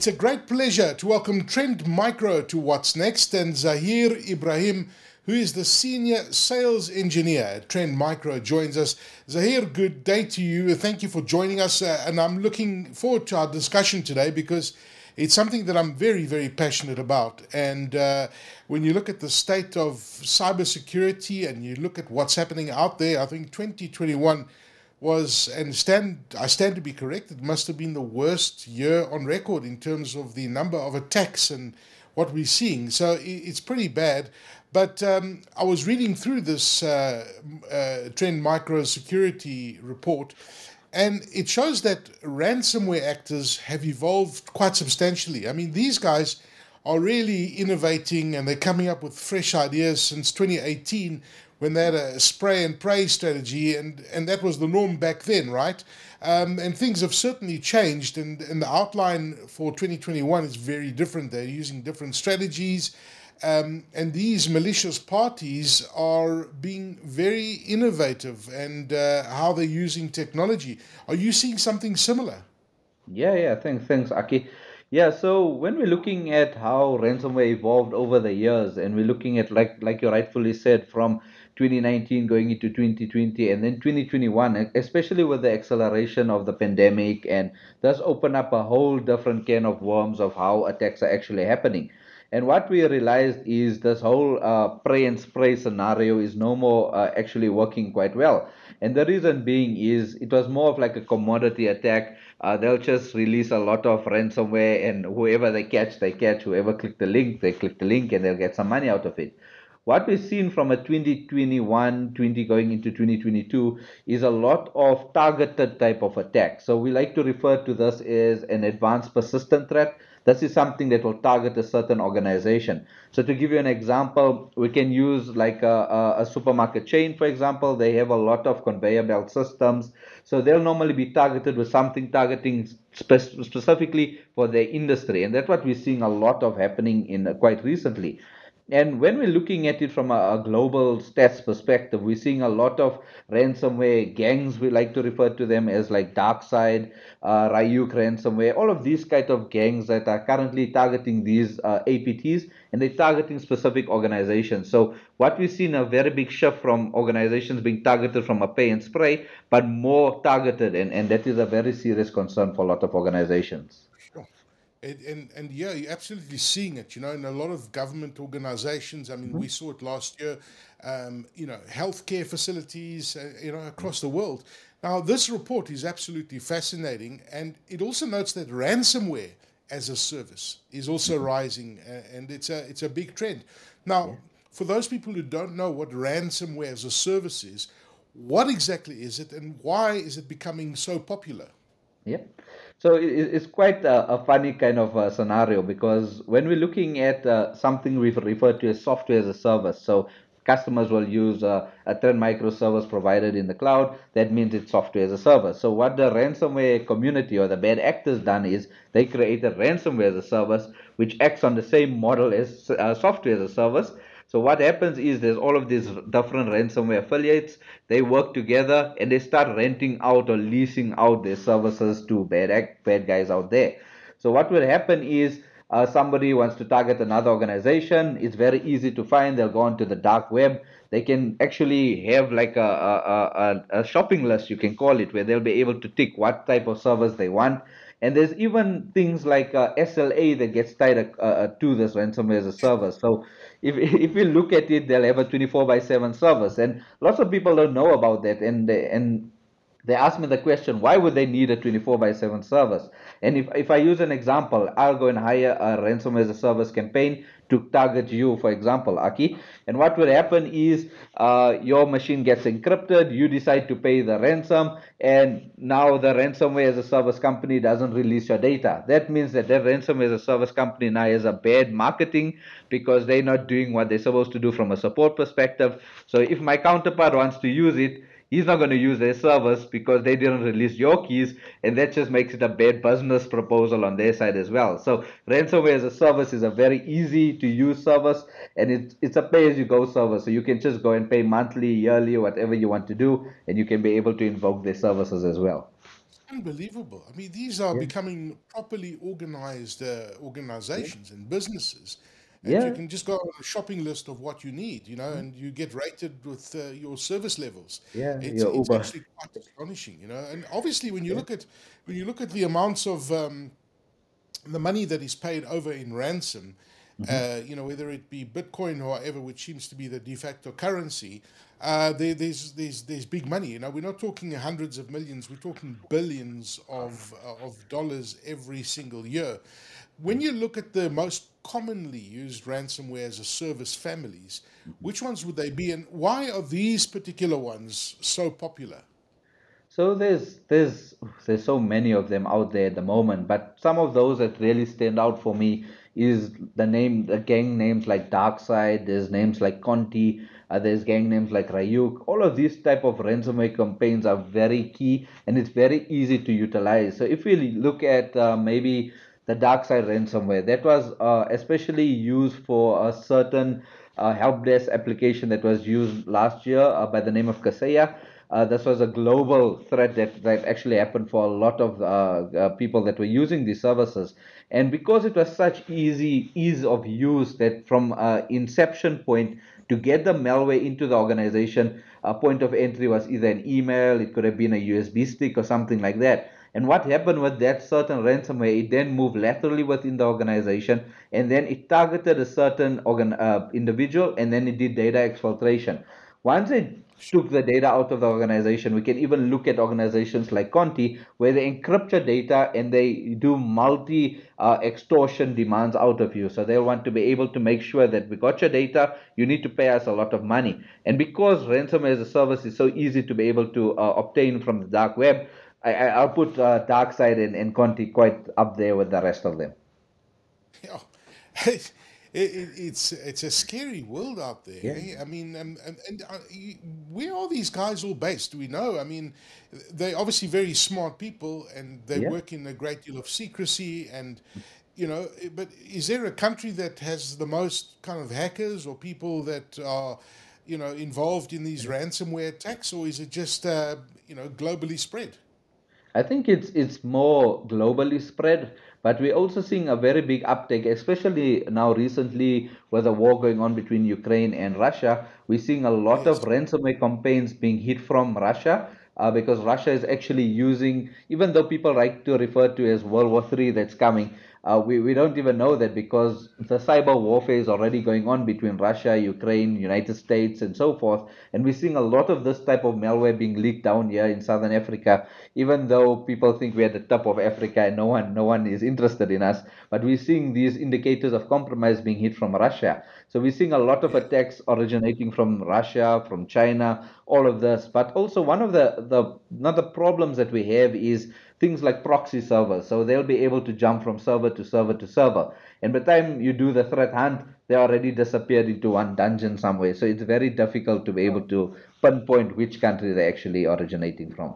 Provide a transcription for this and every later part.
It's a great pleasure to welcome Trend Micro to What's Next and Zahir Ibrahim, who is the Senior Sales Engineer at Trend Micro, joins us. Zahir, good day to you. Thank you for joining us. Uh, and I'm looking forward to our discussion today because it's something that I'm very, very passionate about. And uh, when you look at the state of cybersecurity and you look at what's happening out there, I think 2021 was, and stand I stand to be correct, it must have been the worst year on record in terms of the number of attacks and what we're seeing. So it's pretty bad. But um, I was reading through this uh, uh, Trend Micro Security report, and it shows that ransomware actors have evolved quite substantially. I mean, these guys are really innovating and they're coming up with fresh ideas since 2018 when they had a spray and pray strategy, and, and that was the norm back then, right? Um, and things have certainly changed, and, and the outline for 2021 is very different. They're using different strategies, um, and these malicious parties are being very innovative and uh, how they're using technology. Are you seeing something similar? Yeah, yeah. Thanks, thanks, Aki. Yeah, so when we're looking at how ransomware evolved over the years, and we're looking at like like you rightfully said, from 2019 going into 2020 and then 2021 especially with the acceleration of the pandemic and does open up a whole different can of worms of how attacks are actually happening and what we realized is this whole uh, pray and spray scenario is no more uh, actually working quite well. And the reason being is it was more of like a commodity attack. Uh, they'll just release a lot of ransomware and whoever they catch they catch. Whoever click the link they click the link and they'll get some money out of it. What we've seen from a 2021 20 going into 2022 is a lot of targeted type of attack. So we like to refer to this as an advanced persistent threat this is something that will target a certain organization. So to give you an example we can use like a, a, supermarket chain for example. They have a lot of conveyor belt systems. So they'll normally be targeted with something targeting spe- specifically for their industry. And that's what we're seeing a lot of happening in uh, quite recently and when we're looking at it from a, a, global stats perspective, we're seeing a lot of ransomware gangs. We like to refer to them as like DarkSide, uh, Ryuk ransomware, all of these kind of gangs that are currently targeting these uh, APTs and they're targeting specific organizations. So what we've seen a very big shift from organizations being targeted from a pay and spray, but more targeted, and, and that is a very serious concern for a lot of organizations. And, and, and yeah, you're absolutely seeing it, you know, in a lot of government organizations. I mean, mm-hmm. we saw it last year, um, you know, healthcare facilities, uh, you know, across the world. Now, this report is absolutely fascinating, and it also notes that ransomware as a service is also mm-hmm. rising, uh, and it's a, it's a big trend. Now, for those people who don't know what ransomware as a service is, what exactly is it, and why is it becoming so popular? Yep. So it's quite a, funny kind of a scenario because when we're looking at uh, something we refer to as software as a service, so customers will use a, a Trend Micro service provided in the cloud. That means it's software as a service. So what the ransomware community or the bad actors done is they created ransomware as a service, which acts on the same model as uh, software as a service so what happens is there's all of these different ransomware affiliates. They work together and they start renting out or leasing out their services to bad bad guys out there. So what will happen is uh, somebody wants to target another organization. It's very easy to find. They'll go onto the dark web. They can actually have like a, a, a, a shopping list, you can call it, where they'll be able to tick what type of service they want. And there's even things like uh, SLA that gets tied uh, uh, to this ransomware as a service. So if if you look at it, they'll have a 24 by 7 service, and lots of people don't know about that, and they, and they ask me the question, why would they need a 24 by 7 service? And if, if I use an example, I'll go and hire a ransomware as a service campaign to target you, for example, Aki. And what would happen is uh, your machine gets encrypted, you decide to pay the ransom, and now the ransomware as a service company doesn't release your data. That means that that ransomware as a service company now has a bad marketing because they're not doing what they're supposed to do from a support perspective. So if my counterpart wants to use it, he's not going to use their service because they didn't release your keys, and that just makes it a bad business proposal on their side as well. So ransomware as a service is a very easy to use service, and it's it's a pay as you go service. So you can just go and pay monthly, yearly, whatever you want to do, and you can be able to invoke their services as well. Unbelievable. I mean, these are yeah. becoming properly organized uh, organizations yeah. and businesses and yeah. you can just go on a shopping list of what you need, you know, and you get rated with uh, your service levels. Yeah, it's, it's Uber. actually quite astonishing, you know. And obviously, when you yeah. look at when you look at the amounts of um, the money that is paid over in ransom, mm-hmm. uh, you know, whether it be Bitcoin or whatever, which seems to be the de facto currency, uh, there, there's there's there's big money. You know, we're not talking hundreds of millions; we're talking billions of uh, of dollars every single year. When you look at the most commonly used ransomware as a service families, which ones would they be, and why are these particular ones so popular? So there's there's there's so many of them out there at the moment, but some of those that really stand out for me is the name the gang names like DarkSide, there's names like Conti, uh, there's gang names like Ryuk. All of these type of ransomware campaigns are very key and it's very easy to utilize. So if we look at uh, maybe the DarkSide ransomware. That was uh, especially used for a certain uh, help desk application that was used last year uh, by the name of Kaseya. Uh, this was a global threat that, that actually happened for a lot of uh, uh, people that were using these services. And because it was such easy ease of use that from inception point to get the malware into the organization, a point of entry was either an email, it could have been a USB stick or something like that. And what happened with that certain ransomware, it then moved laterally within the organization and then it targeted a certain organ, uh, individual and then it did data exfiltration. Once it took the data out of the organization, we can even look at organizations like Conti where they encrypt your data and they do multi uh, extortion demands out of you. So they want to be able to make sure that we got your data, you need to pay us a lot of money. And because ransomware as a service is so easy to be able to uh, obtain from the dark web, I, I'll put uh, DarkSide and, and Conti quite up there with the rest of them. Yeah. It, it, it's it's a scary world out there. Yeah. Eh? I mean, um, and, and uh, where are these guys all based? Do we know? I mean, they're obviously very smart people, and they yeah. work in a great deal of secrecy. And you know, eh, but is there a country that has the most kind of hackers or people that are, you know, involved in these ransomware attacks, or is it just uh, you know globally spread? I think it's it's more globally spread, but we're also seeing a very big uptake, especially now recently with the war going on between Ukraine and Russia. We're seeing a lot of ransomware campaigns being hit from Russia. Uh, because Russia is actually using, even though people like to refer to as World War III that's coming, uh, we, we don't even know that because the cyber warfare is already going on between Russia, Ukraine, United States, and so forth. And we're seeing a lot of this type of malware being leaked down here in Southern Africa, even though people think we're at the top of Africa and no one no one is interested in us. But we're seeing these indicators of compromise being hit from Russia. So we're seeing a lot of attacks originating from Russia, from China, all of this. But also one of the the another problems that we have is things like proxy servers. So they'll be able to jump from server to server to server. And by the time you do the threat hunt, they already disappeared into one dungeon somewhere. So it's very difficult to be able to pinpoint which country they're actually originating from.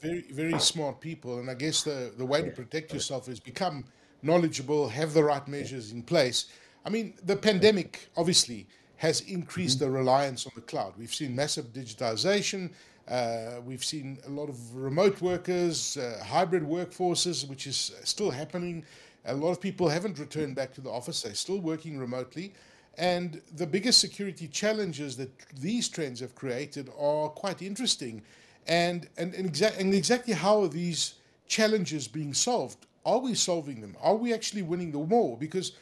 Very, very smart people. And I guess the, the way to protect yourself is become knowledgeable, have the right measures in place. I mean, the pandemic obviously has increased mm-hmm. the reliance on the cloud. We've seen massive digitization, uh, we've seen a lot of remote workers, uh, hybrid workforces, which is still happening. A lot of people haven't returned back to the office, they're still working remotely. And the biggest security challenges that these trends have created are quite interesting. And, and, and, exa- and exactly how are these challenges being solved? Are we solving them? Are we actually winning the war? Because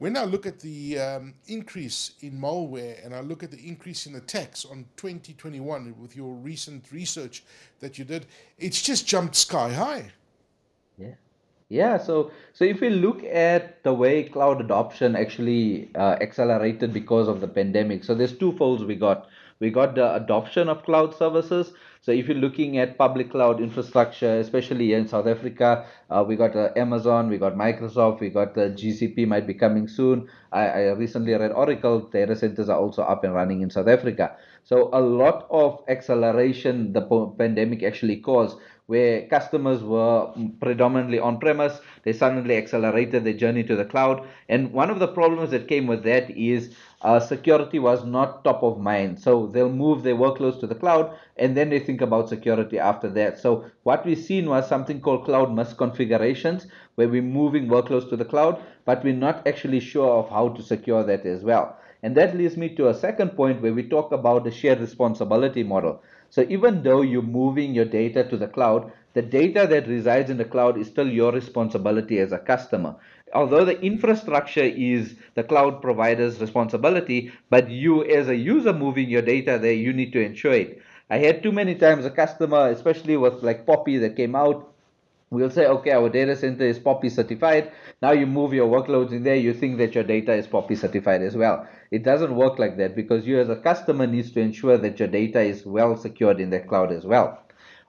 when I look at the um, increase in malware and I look at the increase in attacks on 2021 with your recent research that you did, it's just jumped sky high. Yeah. Yeah, so so if we look at the way cloud adoption actually uh, accelerated because of the pandemic, so there's two folds we got. We got the adoption of cloud services, So if you're looking at public cloud infrastructure, especially in South Africa, uh, we got uh, Amazon, we got Microsoft, we got the GCP might be coming soon. I, I recently read Oracle data centers are also up and running in South Africa. So a lot of acceleration the pandemic actually caused where customers were predominantly on premise, they suddenly accelerated their journey to the cloud. And one of the problems that came with that is uh, security was not top of mind. So they'll move their workloads to the cloud and then they think about security after that. So what we've seen was something called cloud misconfigurations, where we're moving workloads to the cloud, but we're not actually sure of how to secure that as well. And that leads me to a second point where we talk about the shared responsibility model. So even though you're moving your data to the cloud, the data that resides in the cloud is still your responsibility as a customer. Although the infrastructure is the cloud provider's responsibility, but you as a user moving your data there, you need to ensure it. I had too many times a customer, especially with like POPI that came out, we'll say, okay, our data center is POPI certified. Now you move your workloads in there, you think that your data is POPI certified as well. It doesn't work like that because you as a customer needs to ensure that your data is well secured in the cloud as well.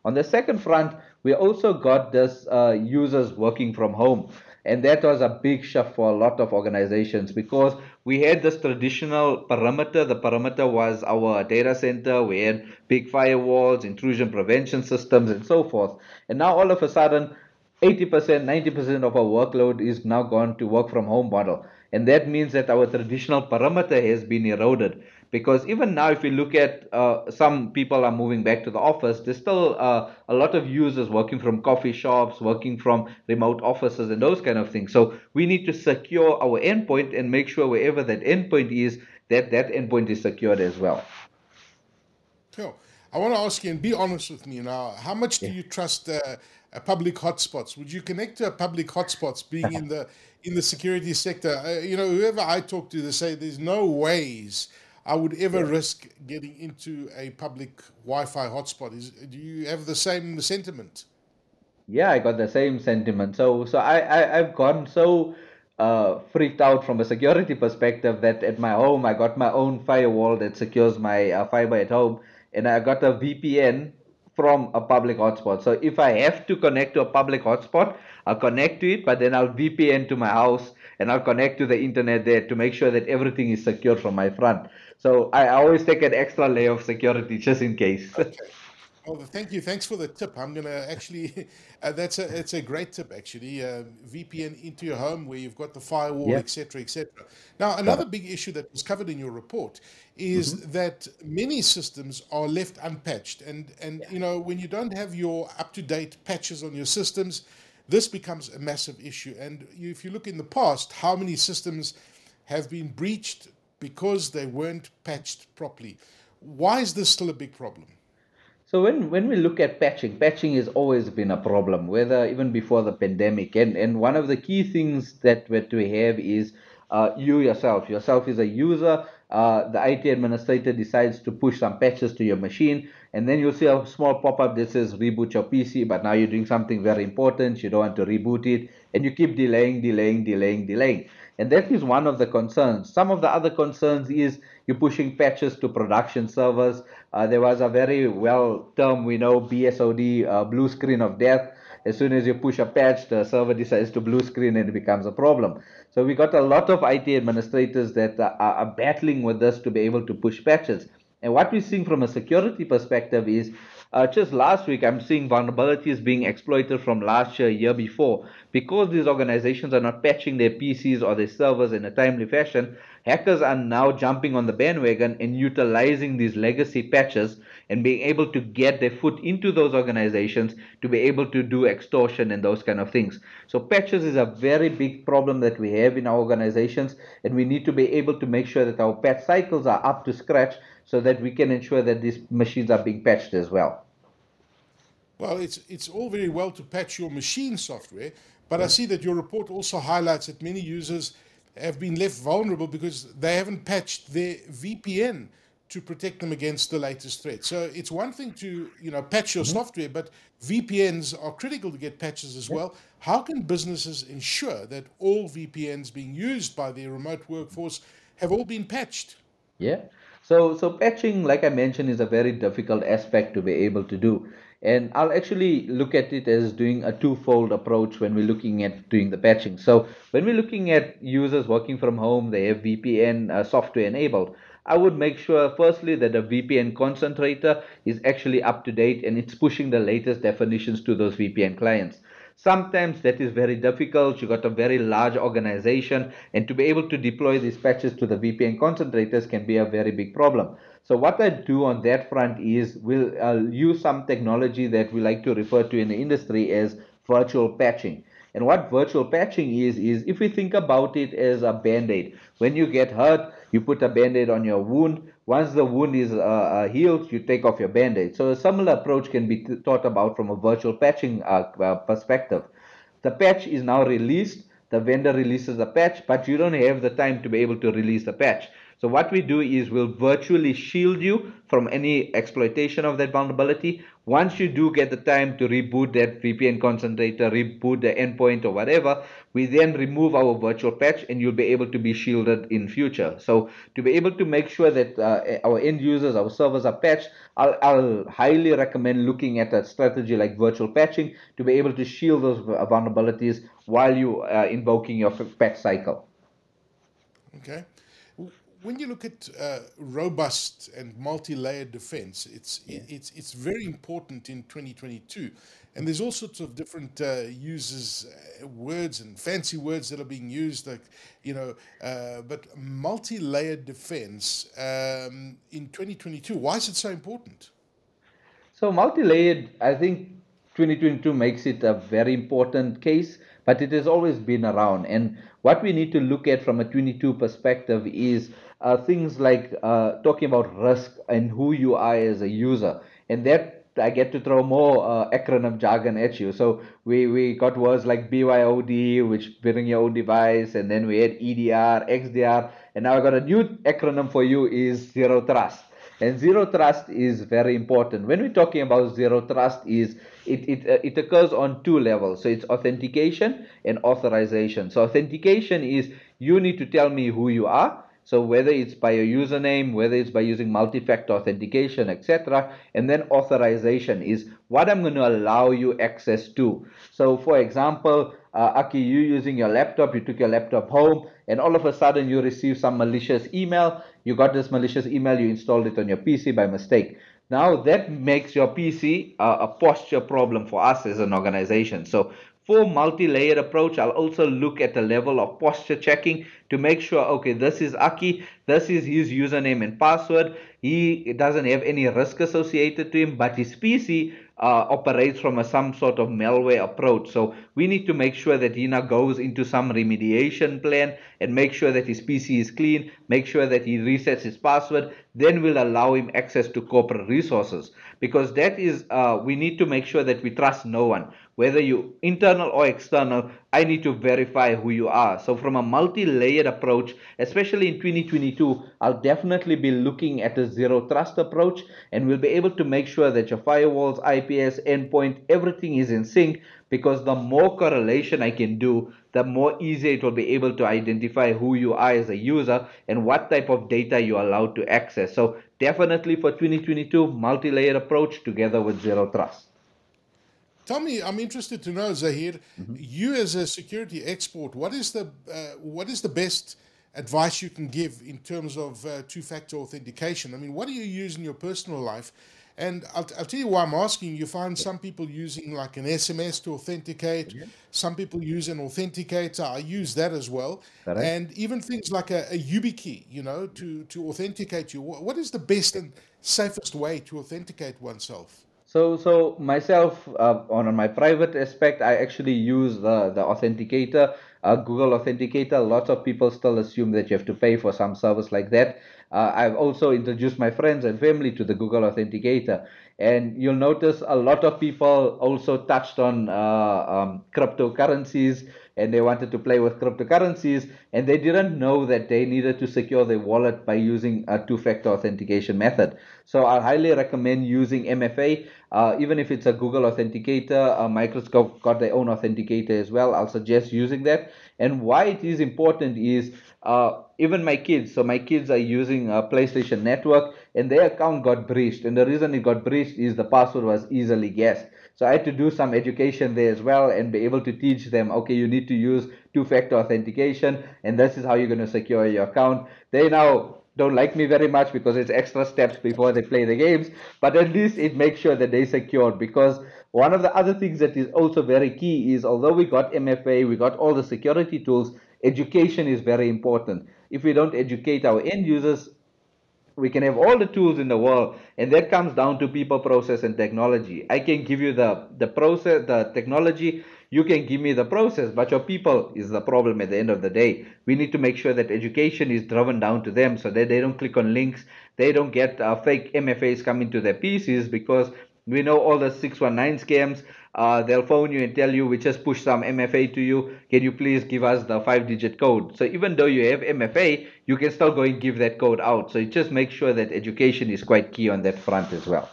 On the second front, we also got this uh, users working from home. And that was a big shift for a lot of organizations because we had this traditional perimeter. The perimeter was our data center. We had big firewalls, intrusion prevention systems, and so forth. And now all of a sudden, 80%, 90% of our workload is now gone to work from home model. And that means that our traditional perimeter has been eroded. Because even now, if you look at uh, some people are moving back to the office, there's still uh, a lot of users working from coffee shops, working from remote offices, and those kind of things. So we need to secure our endpoint and make sure wherever that endpoint is, that that endpoint is secured as well. Cool. I want to ask you and be honest with me now. How much do you trust uh, public hotspots? Would you connect to a public hotspots being in the in the security sector? Uh, you know, whoever I talk to, they say there's no ways I would ever yeah. risk getting into a public Wi-Fi hotspot. Is do you have the same sentiment? Yeah, I got the same sentiment. So, so I, I I've gone so uh, freaked out from a security perspective that at my home I got my own firewall that secures my uh, fiber at home, and I got a VPN from a public hotspot. So if I have to connect to a public hotspot, I'll connect to it, but then I'll VPN to my house and I'll connect to the internet there to make sure that everything is secure from my front. So I always take an extra layer of security just in case. Okay. Well, thank you. Thanks for the tip. I'm gonna actually. Uh, that's a it's a great tip actually. Uh, VPN into your home where you've got the firewall, etc., yeah. etc. Et now, another big issue that was covered in your report is mm-hmm. that many systems are left unpatched, and and yeah. you know when you don't have your up to date patches on your systems, this becomes a massive issue. And if you look in the past, how many systems have been breached because they weren't patched properly. Why is this still a big problem? So when, when we look at patching, patching has always been a problem, whether even before the pandemic. And, and one of the key things that, we have is uh, you yourself. Yourself is a user. Uh, the IT administrator decides to push some patches to your machine, and then you'll see a small pop-up that says reboot your PC, but now you're doing something very important. You don't want to reboot it, and you keep delaying, delaying, delaying, delaying. And that is one of the concerns. Some of the other concerns is you're pushing patches to production servers. Uh, there was a very well term we know BSOD, uh, blue screen of death. As soon as you push a patch, the server decides to blue screen and it becomes a problem. So we got a lot of IT administrators that are, are battling with this to be able to push patches. And what we're seeing from a security perspective is uh, just last week, I'm seeing vulnerabilities being exploited from last year, year before. Because these organizations are not patching their PCs or their servers in a timely fashion, hackers are now jumping on the bandwagon and utilizing these legacy patches and being able to get their foot into those organizations to be able to do extortion and those kind of things. So patches is a very big problem that we have in our organizations, and we need to be able to make sure that our patch cycles are up to scratch so that we can ensure that these machines are being patched as well. Well, it's it's all very well to patch your machine software, but. I see that your report also highlights that many users have been left vulnerable because they haven't patched their VPN to protect them against the latest threat. So it's one thing to you know patch your mm-hmm. software, but VPNs are critical to get patches as yeah. well. How can businesses ensure that all VPNs being used by their remote workforce have all been patched? Yeah. So, so patching, like I mentioned, is a very difficult aspect to be able to do. And I'll actually look at it as doing a twofold approach when we're looking at doing the patching. So when we're looking at users working from home, they have VPN uh, software enabled. I would make sure, firstly, that the VPN concentrator is actually up to date and it's pushing the latest definitions to those VPN clients. Sometimes that is very difficult. You've got a very large organization, and to be able to deploy these patches to the VPN concentrators can be a very big problem. So what I do on that front is we'll I'll use some technology that we like to refer to in the industry as virtual patching. And what virtual patching is, is if we think about it as a band-aid. When you get hurt, you put a band-aid on your wound. Once the wound is uh, uh, healed, you take off your band-aid. So a similar approach can be thought about from a virtual patching uh, uh, perspective. The patch is now released. The vendor releases the patch, but you don't have the time to be able to release the patch. So what we do is we'll virtually shield you from any exploitation of that vulnerability. Once you do get the time to reboot that VPN concentrator, reboot the endpoint or whatever, we then remove our virtual patch and you'll be able to be shielded in future. So to be able to make sure that uh, our end users, our servers are patched, I'll, I'll, highly recommend looking at a strategy like virtual patching to be able to shield those vulnerabilities while you are invoking your patch cycle. Okay when you look at uh, robust and multi-layered defense, it's yeah. it's it's very important in 2022, and there's all sorts of different uh, uses, uh, words and fancy words that are being used, like you know, uh, but multi-layered defense um, in 2022. Why is it so important? So multi-layered, I think 2022 makes it a very important case, but it has always been around. And what we need to look at from a 22 perspective is uh, things like uh, talking about risk and who you are as a user. And that I get to throw more uh, acronym jargon at you. So we, we got words like BYOD, which bring your own device, and then we had EDR, XDR, and now I got a new acronym for you is Zero Trust. And zero trust is very important. When we're talking about zero trust, is it it uh, it occurs on two levels. So it's authentication and authorization. So authentication is you need to tell me who you are so whether it's by a username, whether it's by using multi-factor authentication, etc. And then authorization is what I'm going to allow you access to. So for example, uh, Aki, you using your laptop, you took your laptop home, and all of a sudden you receive some malicious email. You got this malicious email, you installed it on your PC by mistake. Now that makes your PC uh, a posture problem for us as an organization. So for multi-layered approach, I'll also look at the level of posture checking to make sure, okay, this is Aki, this is his username and password. He doesn't have any risk associated to him, but his PC uh, operates from a, some sort of malware approach. So we need to make sure that he now goes into some remediation plan and make sure that his PC is clean, make sure that he resets his password, then we'll allow him access to corporate resources because that is, uh, we need to make sure that we trust no one whether you internal or external, I need to verify who you are. So from a multi-layered approach, especially in 2022, I'll definitely be looking at a zero trust approach and we'll be able to make sure that your firewalls, IPS, endpoint, everything is in sync because the more correlation I can do, the more easy it will be able to identify who you are as a user and what type of data you're allowed to access. So definitely for 2022, multi-layered approach together with zero trust. Tell me, I'm interested to know, Zahir, mm-hmm. you as a security expert, what is the uh, what is the best advice you can give in terms of uh, two-factor authentication? I mean, what do you use in your personal life? And I'll, I'll tell you why I'm asking. You find some people using like an SMS to authenticate. Some people use an authenticator. I use that as well. Correct. And even things like a, a YubiKey, you know, to, to authenticate you. What is the best and safest way to authenticate oneself? So, so myself uh, on, my private aspect, I actually use the the authenticator, uh, Google Authenticator. Lots of people still assume that you have to pay for some service like that. Uh, I've also introduced my friends and family to the Google Authenticator, and you'll notice a lot of people also touched on uh, um, cryptocurrencies and they wanted to play with cryptocurrencies and they didn't know that they needed to secure their wallet by using a two-factor authentication method. So I highly recommend using MFA, uh, even if it's a Google Authenticator, Microsoft got their own authenticator as well. I'll suggest using that. And why it is important is uh, even my kids. So my kids are using a PlayStation Network, and their account got breached. And the reason it got breached is the password was easily guessed. So I had to do some education there as well and be able to teach them, okay, you need to use two-factor authentication, and this is how you're going to secure your account. They now don't like me very much because it's extra steps before they play the games, but at least it makes sure that they secured because one of the other things that is also very key is although we got MFA, we got all the security tools, education is very important. If we don't educate our end users, we can have all the tools in the world and that comes down to people process and technology. I can give you the the process the technology you can give me the process but your people is the problem at the end of the day. We need to make sure that education is driven down to them so that they don't click on links they don't get uh, fake mfas coming to their pcs because we know all the 619 scams. Uh, they'll phone you and tell you, we just push some MFA to you. Can you please give us the five digit code? So even though you have MFA, you can still go and give that code out. So just make sure that education is quite key on that front as well.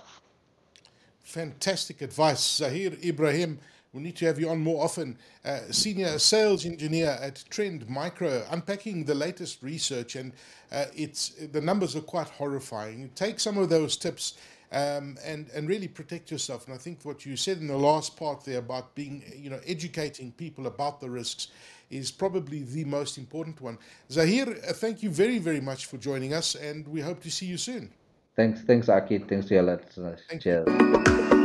Fantastic advice. Zahir Ibrahim, we need to have you on more often. Uh, senior sales engineer at Trend Micro, unpacking the latest research, and uh, it's the numbers are quite horrifying. Take some of those tips um, and and really protect yourself. And I think what you said in the last part there about being, you know, educating people about the risks is probably the most important one. Zahir, uh, thank you very very much for joining us, and we hope to see you soon. Thanks, thanks, Aki. Thanks to your listeners. Cheers. You.